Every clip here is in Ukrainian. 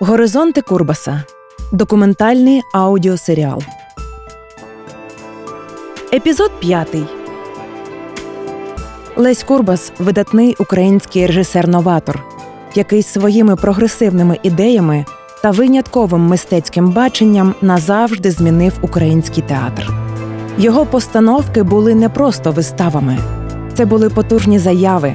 Горизонти Курбаса. Документальний аудіосеріал. Епізод 5. Лесь Курбас видатний український режисер-новатор, який своїми прогресивними ідеями та винятковим мистецьким баченням назавжди змінив український театр. Його постановки були не просто виставами, це були потужні заяви,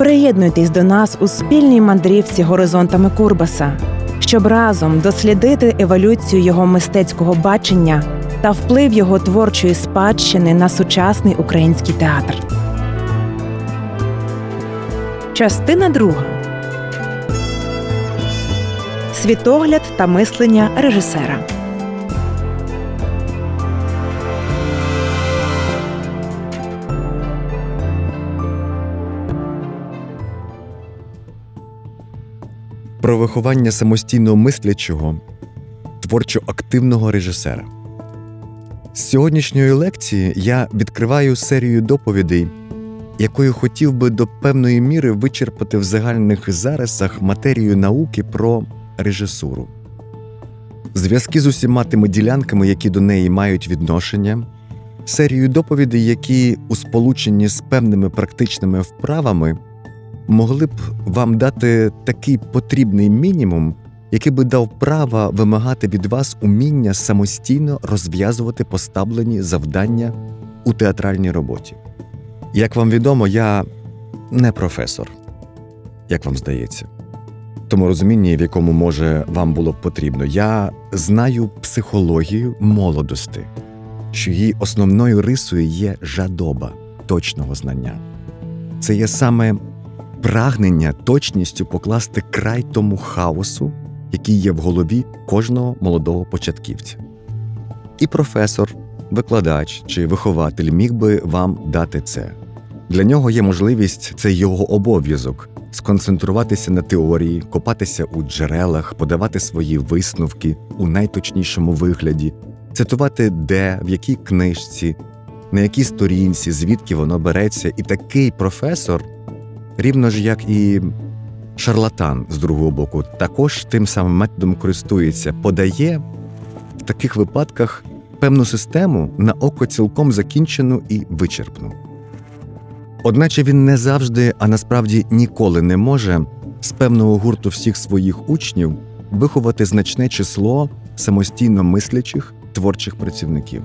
Приєднуйтесь до нас у спільній мандрівці горизонтами Курбаса, щоб разом дослідити еволюцію його мистецького бачення та вплив його творчої спадщини на сучасний український театр. Частина друга Світогляд та мислення режисера. Про виховання самостійного мислячого, творчо активного режисера. З сьогоднішньої лекції я відкриваю серію доповідей, якою хотів би до певної міри вичерпати в загальних зарисах матерію науки про режисуру. Зв'язки з усіма тими ділянками, які до неї мають відношення, серію доповідей, які у сполученні з певними практичними вправами могли б вам дати такий потрібний мінімум, який би дав право вимагати від вас уміння самостійно розв'язувати поставлені завдання у театральній роботі. Як вам відомо, я не професор, як вам здається. Тому розумінні, в якому може вам було б потрібно, я знаю психологію молодости, що її основною рисою є жадоба точного знання. Це є саме прагнення точністю покласти край тому хаосу, який є в голові кожного молодого початківця. І професор, викладач чи вихователь міг би вам дати це. Для нього є можливість, це його обов'язок сконцентруватися на теорії, копатися у джерелах, подавати свої висновки у найточнішому вигляді, цитувати де, в якій книжці, на якій сторінці, звідки воно береться, і такий професор рівно ж як і шарлатан з другого боку, також тим самим методом користується, подає в таких випадках певну систему на око цілком закінчену і вичерпну. Одначе він не завжди, а насправді ніколи не може з певного гурту всіх своїх учнів виховати значне число самостійно мислячих творчих працівників.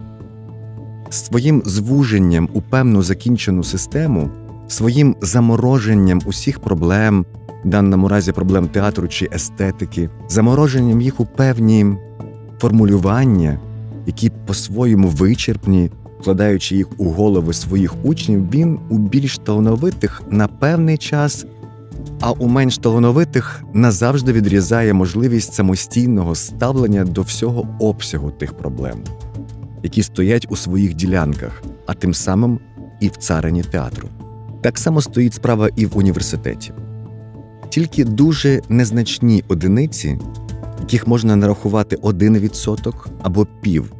Своїм звуженням у певну закінчену систему своїм замороженням усіх проблем, в даному разі проблем театру чи естетики, замороженням їх у певні формулювання, які по-своєму вичерпні, вкладаючи їх у голови своїх учнів, він у більш талановитих на певний час, а у менш талановитих назавжди відрізає можливість самостійного ставлення до всього обсягу тих проблем, які стоять у своїх ділянках, а тим самим і в царині театру. Так само стоїть справа і в університеті. Тільки дуже незначні одиниці, яких можна нарахувати один відсоток або пів,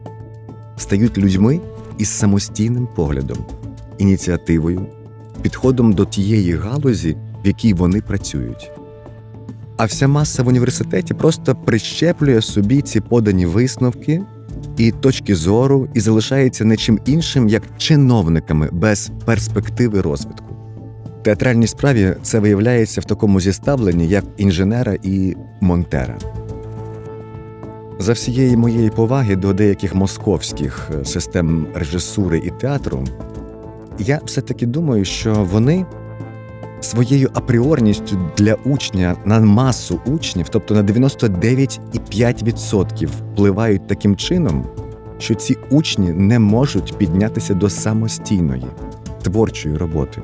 стають людьми із самостійним поглядом, ініціативою, підходом до тієї галузі, в якій вони працюють. А вся маса в університеті просто прищеплює собі ці подані висновки і точки зору, і залишається не чим іншим, як чиновниками без перспективи розвитку театральній справі це виявляється в такому зіставленні, як інженера і монтера. За всієї моєї поваги до деяких московських е, систем режисури і театру, я все-таки думаю, що вони своєю апріорністю для учня на масу учнів, тобто на 99,5% впливають таким чином, що ці учні не можуть піднятися до самостійної творчої роботи.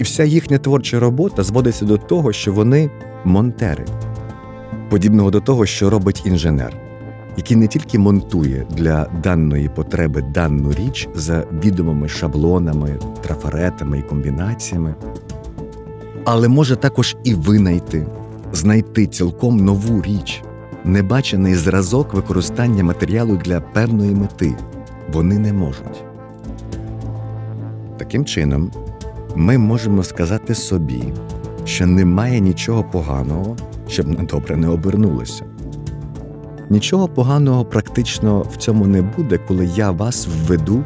І вся їхня творча робота зводиться до того, що вони монтери, подібного до того, що робить інженер, який не тільки монтує для даної потреби дану річ за відомими шаблонами, трафаретами і комбінаціями, але може також і винайти, знайти цілком нову річ, небачений зразок використання матеріалу для певної мети. Вони не можуть. Таким чином, ми можемо сказати собі, що немає нічого поганого, щоб на добре не обернулося. Нічого поганого практично в цьому не буде, коли я вас введу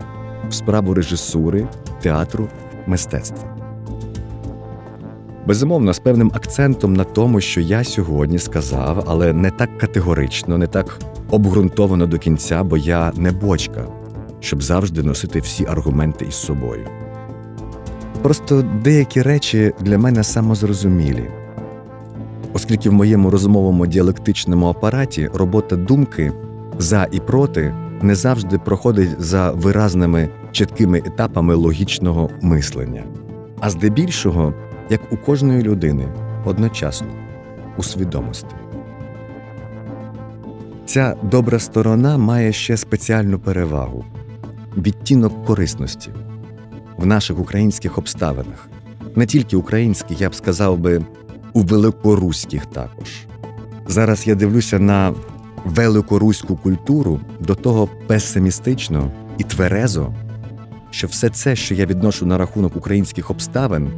в справу режисури, театру, мистецтва. Безумовно, з певним акцентом на тому, що я сьогодні сказав, але не так категорично, не так обґрунтовано до кінця, бо я не бочка, щоб завжди носити всі аргументи із собою. Просто деякі речі для мене самозрозумілі, оскільки в моєму розмовому діалектичному апараті робота думки за і проти не завжди проходить за виразними чіткими етапами логічного мислення, а здебільшого, як у кожної людини, одночасно у свідомості. Ця добра сторона має ще спеціальну перевагу відтінок корисності в наших українських обставинах, не тільки українських, я б сказав би, у великоруських також. Зараз я дивлюся на великоруську культуру до того песимістично і тверезо, що все це, що я відношу на рахунок українських обставин,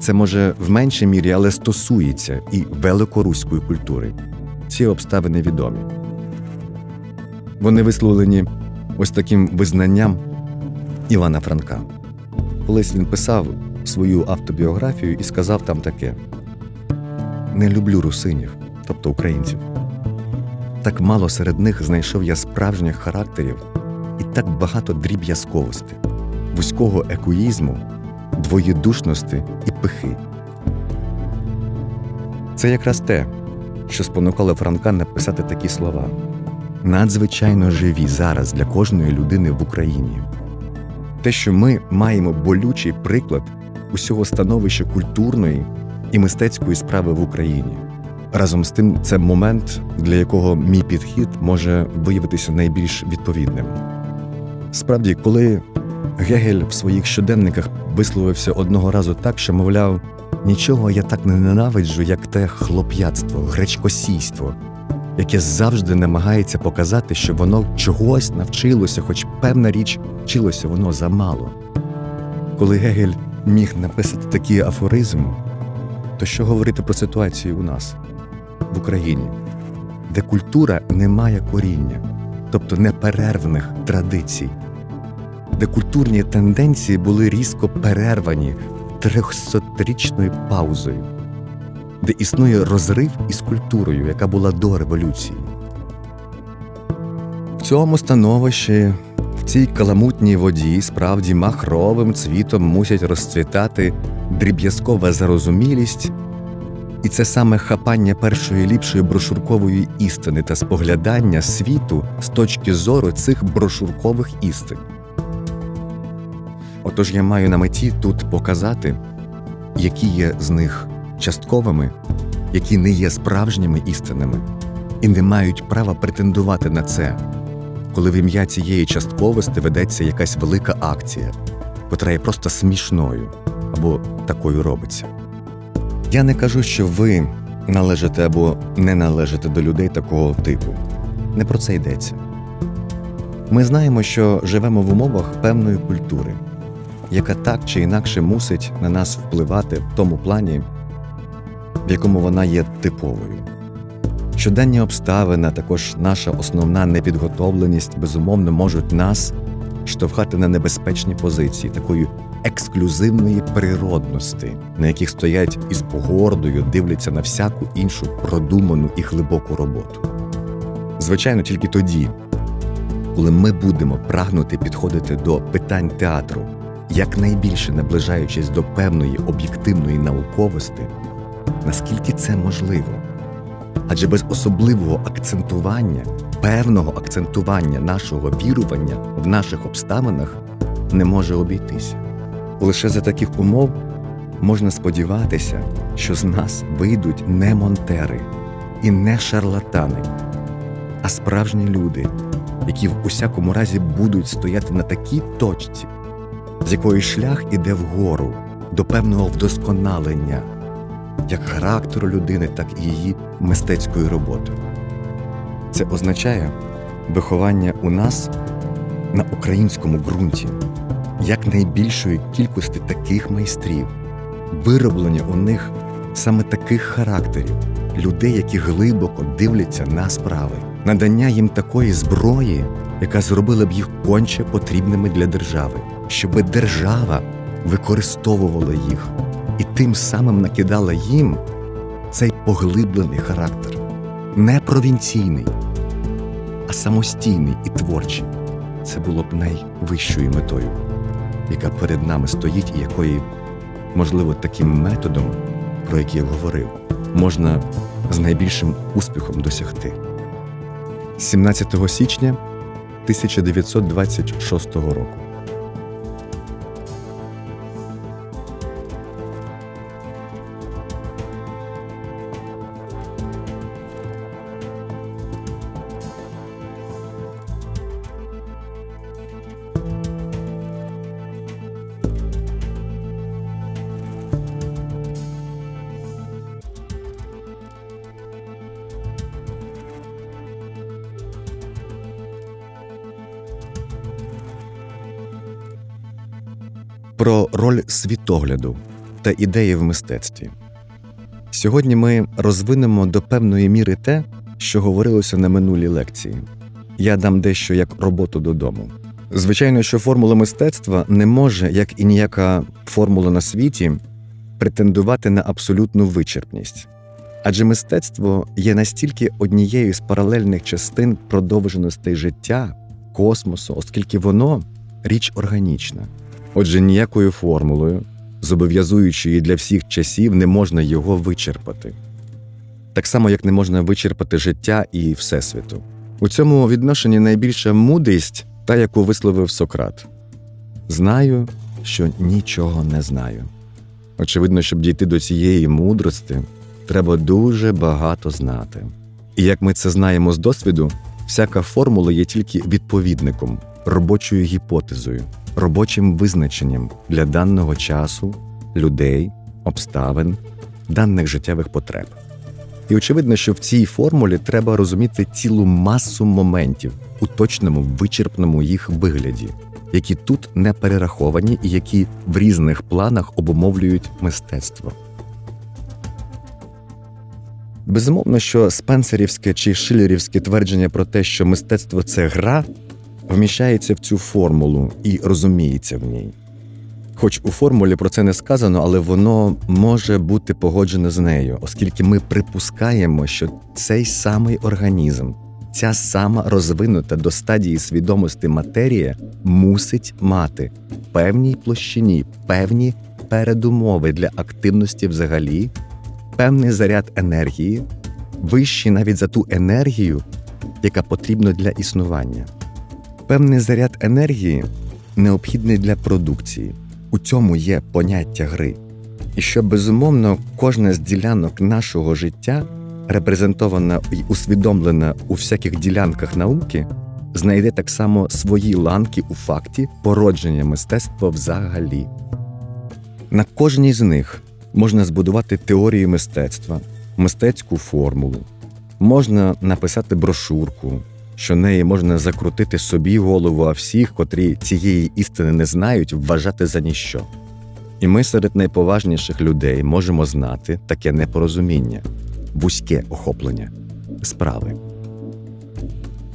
це може в меншій мірі, але стосується і великоруської культури. Ці обставини відомі. Вони висловлені ось таким визнанням Івана Франка. Колись він писав свою автобіографію і сказав там таке: Не люблю русинів, тобто українців. Так мало серед них знайшов я справжніх характерів і так багато дріб'язковості, вузького екоїзму, двоєдушності і пихи. Це якраз те, що спонукало Франка написати такі слова надзвичайно живі зараз для кожної людини в Україні. Те, що ми маємо болючий приклад усього становища культурної і мистецької справи в Україні. Разом з тим, це момент, для якого мій підхід може виявитися найбільш відповідним. Справді, коли Гегель в своїх щоденниках висловився одного разу так, що, мовляв, нічого я так не ненавиджу, як те хлоп'ятство, гречкосійство, яке завжди намагається показати, що воно чогось навчилося, хоч певна річ вчилося воно замало. Коли Гегель міг написати такий афоризм, то що говорити про ситуацію у нас в Україні, де культура не має коріння, тобто неперервних традицій, де культурні тенденції були різко перервані трьохсотрічною паузою де існує розрив із культурою, яка була до революції. В цьому становищі, в цій каламутній воді, справді махровим цвітом мусять розцвітати дріб'язкова зарозумілість, і це саме хапання першої ліпшої брошуркової істини та споглядання світу з точки зору цих брошуркових істин. Отож я маю на меті тут показати, які є з них частковими, які не є справжніми істинами і не мають права претендувати на це, коли в ім'я цієї частковості ведеться якась велика акція, котра є просто смішною або такою робиться. Я не кажу, що ви належите або не належите до людей такого типу. Не про це йдеться. Ми знаємо, що живемо в умовах певної культури, яка так чи інакше мусить на нас впливати в тому плані, в якому вона є типовою. Щоденні обставини, а також наша основна непідготовленість, безумовно, можуть нас штовхати на небезпечні позиції такої ексклюзивної природності, на яких стоять із погордою, дивляться на всяку іншу продуману і глибоку роботу. Звичайно, тільки тоді, коли ми будемо прагнути підходити до питань театру, якнайбільше наближаючись до певної об'єктивної науковості наскільки це можливо. Адже без особливого акцентування, певного акцентування нашого вірування в наших обставинах не може обійтися. Лише за таких умов можна сподіватися, що з нас вийдуть не монтери і не шарлатани, а справжні люди, які в усякому разі будуть стояти на такій точці, з якої шлях іде вгору до певного вдосконалення як характеру людини, так і її мистецької роботи. Це означає виховання у нас на українському ґрунті якнайбільшої кількості таких майстрів, вироблення у них саме таких характерів, людей, які глибоко дивляться на справи, надання їм такої зброї, яка зробила б їх конче потрібними для держави, щоб держава використовувала їх і тим самим накидала їм цей поглиблений характер, не провінційний, а самостійний і творчий. Це було б найвищою метою, яка перед нами стоїть, і якої, можливо, таким методом, про який я говорив, можна з найбільшим успіхом досягти. 17 січня 1926 року. Роль світогляду та ідеї в мистецтві. Сьогодні ми розвинемо до певної міри те, що говорилося на минулій лекції. Я дам дещо як роботу додому. Звичайно, що формула мистецтва не може, як і ніяка формула на світі, претендувати на абсолютну вичерпність. Адже мистецтво є настільки однією з паралельних частин продовженостей життя, космосу, оскільки воно річ органічна. Отже, ніякою формулою, зобов'язуючою для всіх часів, не можна його вичерпати. Так само, як не можна вичерпати життя і Всесвіту. У цьому відношенні найбільша мудрість, та, яку висловив Сократ знаю, що нічого не знаю. Очевидно, щоб дійти до цієї мудрості, треба дуже багато знати. І як ми це знаємо з досвіду, всяка формула є тільки відповідником, робочою гіпотезою, робочим визначенням для даного часу, людей, обставин, даних життєвих потреб. І очевидно, що в цій формулі треба розуміти цілу масу моментів у точному вичерпному їх вигляді, які тут не перераховані і які в різних планах обумовлюють мистецтво. Безумовно, що спенсерівське чи шилерівське твердження про те, що мистецтво це гра, вміщається в цю формулу і розуміється в ній. Хоч у формулі про це не сказано, але воно може бути погоджене з нею, оскільки ми припускаємо, що цей самий організм, ця сама розвинута до стадії свідомості матерія мусить мати певній площині, певні передумови для активності взагалі, певний заряд енергії, вищий навіть за ту енергію, яка потрібна для існування. Певний заряд енергії необхідний для продукції. У цьому є поняття гри. І що безумовно кожна з ділянок нашого життя, репрезентована і усвідомлена у всяких ділянках науки, знайде так само свої ланки у факті породження мистецтва взагалі. На кожній з них можна збудувати теорію мистецтва, мистецьку формулу, можна написати брошурку, що неї можна закрутити собі голову, а всіх, котрі цієї істини не знають, вважати за ніщо. І ми серед найповажніших людей можемо знати таке непорозуміння, вузьке охоплення справи.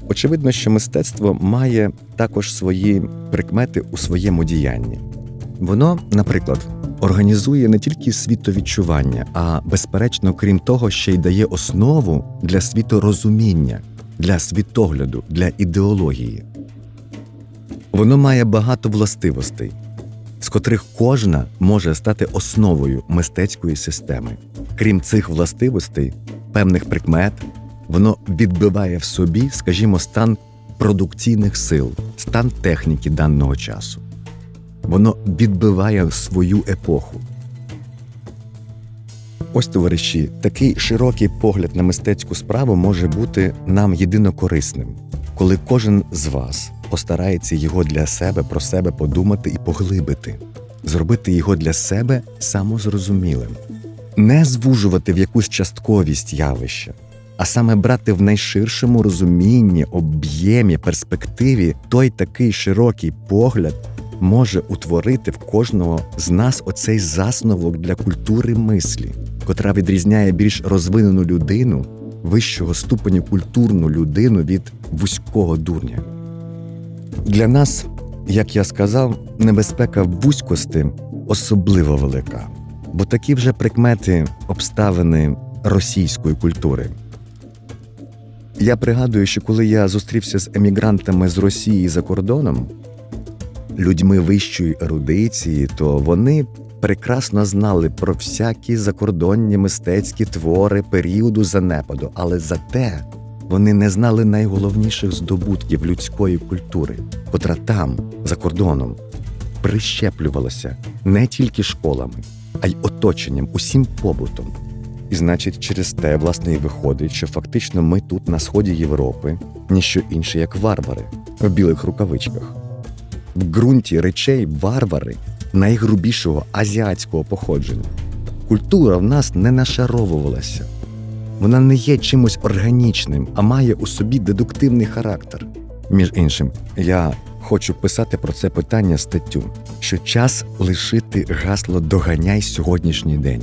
Очевидно, що мистецтво має також свої прикмети у своєму діянні. Воно, наприклад, організує не тільки світовідчування, а безперечно, крім того, ще й дає основу для світорозуміння, для світогляду, для ідеології. Воно має багато властивостей, з котрих кожна може стати основою мистецької системи. Крім цих властивостей, певних прикмет, воно відбиває в собі, скажімо, стан продукційних сил, стан техніки даного часу. Воно відбиває свою епоху. Ось, товариші, такий широкий погляд на мистецьку справу може бути нам єдино корисним, коли кожен з вас постарається його для себе про себе подумати і поглибити, зробити його для себе самозрозумілим, не звужувати в якусь частковість явища, а саме брати в найширшому розумінні, об'ємі, перспективі той такий широкий погляд. Може утворити в кожного з нас оцей засновок для культури мислі, котра відрізняє більш розвинену людину, вищого ступеню культурну людину від вузького дурня. Для нас, як я сказав, небезпека вузькости особливо велика, бо такі вже прикмети обставини російської культури. Я пригадую, що коли я зустрівся з емігрантами з Росії за кордоном, людьми вищої ерудиції, то вони прекрасно знали про всякі закордонні мистецькі твори періоду занепаду, але зате вони не знали найголовніших здобутків людської культури, котра там, за кордоном, прищеплювалася не тільки школами, а й оточенням, усім побутом. І значить, через те, власне, і виходить, що фактично ми тут, на сході Європи, ніщо інше, як варвари в білих рукавичках. В ґрунті речей варвари найгрубішого азіатського походження. Культура в нас не нашаровувалася. Вона не є чимось органічним, а має у собі дедуктивний характер. Між іншим, я хочу писати про це питання статтю, що час лишити гасло доганяй сьогоднішній день,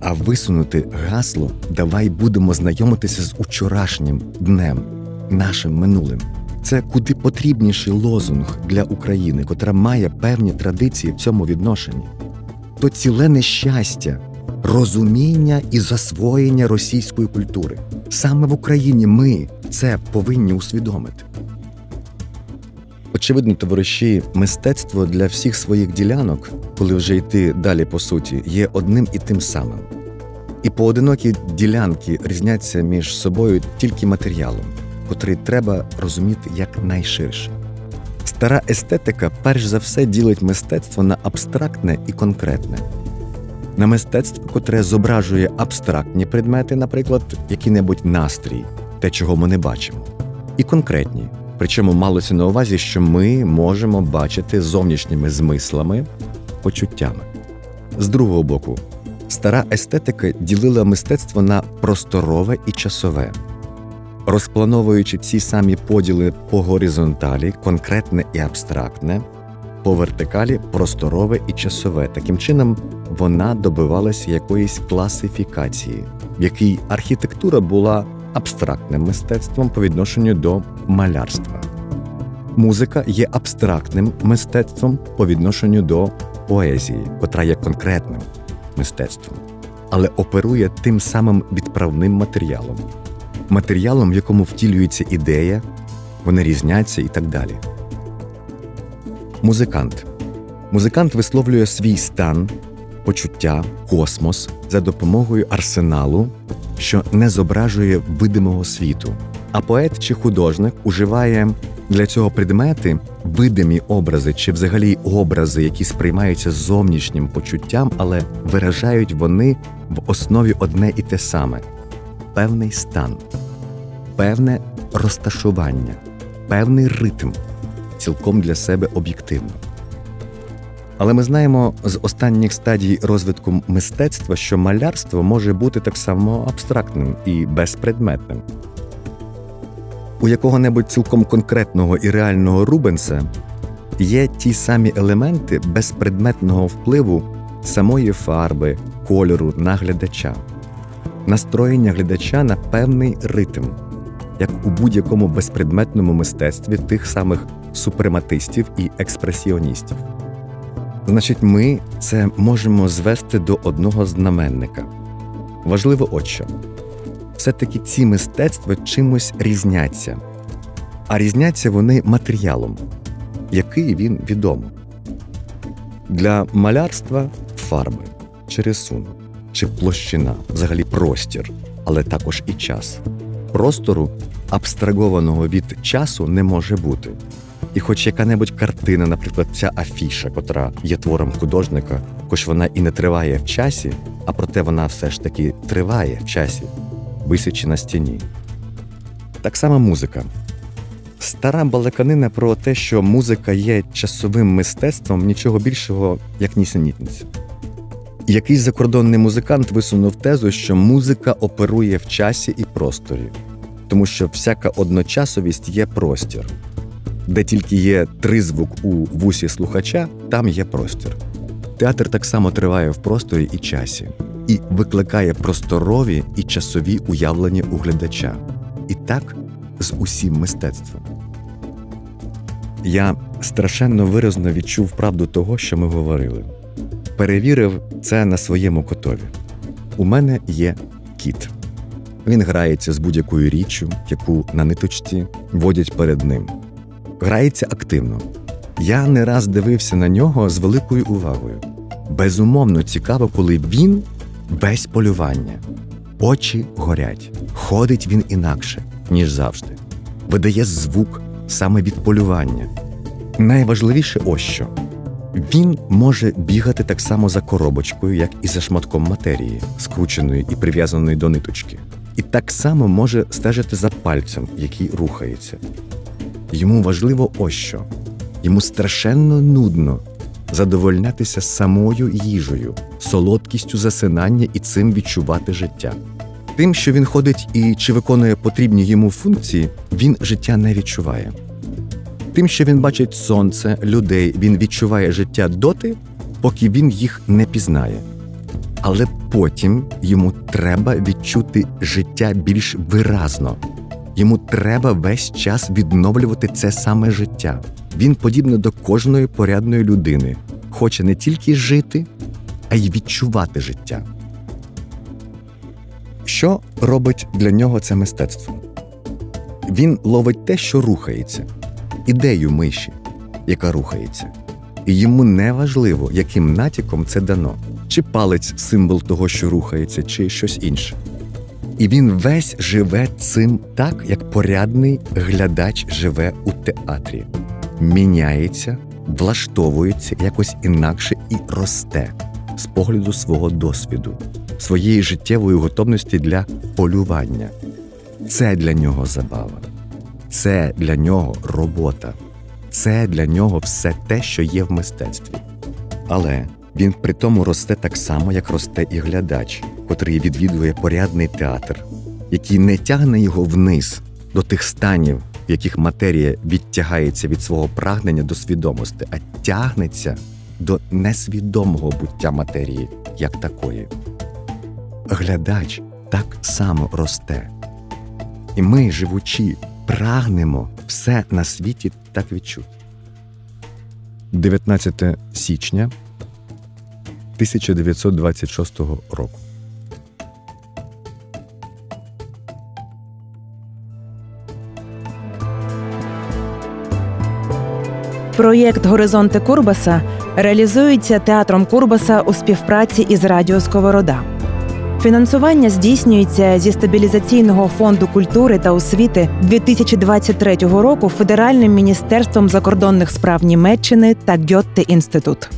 а висунути гасло давай будемо знайомитися з учорашнім днем, нашим минулим. Це куди потрібніший лозунг для України, котра має певні традиції в цьому відношенні. То ціле нещастя, розуміння і засвоєння російської культури. Саме в Україні ми це повинні усвідомити. Очевидно, товариші, мистецтво для всіх своїх ділянок, коли вже йти далі по суті, є одним і тим самим. І поодинокі ділянки різняться між собою тільки матеріалом котрий треба розуміти як найширше. Стара естетика перш за все ділить мистецтво на абстрактне і конкретне. На мистецтво, котре зображує абстрактні предмети, наприклад, який-небудь настрій, те, чого ми не бачимо, і конкретні. Причому малося на увазі, що ми можемо бачити зовнішніми змислами, почуттями. З другого боку, стара естетика ділила мистецтво на просторове і часове розплановуючи ці самі поділи по горизонталі, конкретне і абстрактне, по вертикалі просторове і часове. Таким чином, вона добивалася якоїсь класифікації, в якій архітектура була абстрактним мистецтвом по відношенню до малярства. Музика є абстрактним мистецтвом по відношенню до поезії, котра є конкретним мистецтвом, але оперує тим самим відправним матеріалом матеріалом, в якому втілюється ідея, вони різняться і так далі. Музикант. Музикант висловлює свій стан, почуття, космос за допомогою арсеналу, що не зображує видимого світу. А поет чи художник уживає для цього предмети видимі образи чи взагалі образи, які сприймаються зовнішнім почуттям, але виражають вони в основі одне і те саме певний стан, певне розташування, певний ритм, цілком для себе об'єктивно. Але ми знаємо з останніх стадій розвитку мистецтва, що малярство може бути так само абстрактним і безпредметним. У якого-небудь цілком конкретного і реального Рубенса є ті самі елементи безпредметного впливу самої фарби, кольору, наглядача настроєння глядача на певний ритм, як у будь-якому безпредметному мистецтві тих самих супрематистів і експресіоністів. Значить, ми це можемо звести до одного знаменника. Важливо от що. все-таки ці мистецтва чимось різняться, а різняться вони матеріалом, який він відомо. Для малярства фарби чи рисунок чи площина, взагалі простір, але також і час. Простору, абстрагованого від часу, не може бути. І хоч яка-небудь картина, наприклад, ця афіша, котра є твором художника, хоч вона і не триває в часі, а проте вона все ж таки триває в часі, висячи на стіні. Так само музика. Стара балаканина про те, що музика є часовим мистецтвом нічого більшого, як нісенітниця. Якийсь закордонний музикант висунув тезу, що музика оперує в часі і просторі, тому що всяка одночасовість є простір. Де тільки є тризвук у вусі слухача, там є простір. Театр так само триває в просторі і часі, і викликає просторові і часові уявлення у глядача. І так з усім мистецтвом. Я страшенно виразно відчув правду того, що ми говорили. Перевірив це на своєму котові. У мене є кіт. Він грається з будь-якою річчю, яку на ниточці водять перед ним. Грається активно. Я не раз дивився на нього з великою увагою. Безумовно цікаво, коли він весь полювання. Очі горять, ходить він інакше, ніж завжди, видає звук саме від полювання. Найважливіше ось що він може бігати так само за коробочкою, як і за шматком матерії, скрученої і прив'язаної до ниточки, і так само може стежити за пальцем, який рухається. Йому важливо ось що йому страшенно нудно задовольнятися самою їжею, солодкістю засинання і цим відчувати життя. Тим, що він ходить і чи виконує потрібні йому функції, він життя не відчуває. Тим, що він бачить сонце, людей, він відчуває життя доти, поки він їх не пізнає. Але потім йому треба відчути життя більш виразно. Йому треба весь час відновлювати це саме життя. Він, подібно до кожної порядної людини, хоче не тільки жити, а й відчувати життя. Що робить для нього це мистецтво? Він ловить те, що рухається, ідею миші, яка рухається. І йому не важливо, яким натяком це дано, чи палець символ того, що рухається, чи щось інше. І він весь живе цим так, як порядний глядач живе у театрі, міняється, влаштовується якось інакше і росте з погляду свого досвіду, своєї життєвої готовності для полювання. Це для нього забава, це для нього робота, це для нього все те, що є в мистецтві. Але він при тому росте так само, як росте і глядач, котрий відвідує порядний театр, який не тягне його вниз до тих станів, в яких матерія відтягається від свого прагнення до свідомості, а тягнеться до несвідомого буття матерії як такої. Глядач так само росте. І ми, живучи, прагнемо все на світі так відчути. 19 січня 1926 року. Проєкт Горизонти Курбаса реалізується театром Курбаса у співпраці із Радіо Сковорода. Фінансування здійснюється зі стабілізаційного фонду культури та освіти 2023 року Федеральним міністерством закордонних справ Німеччини та Гьотте інститут.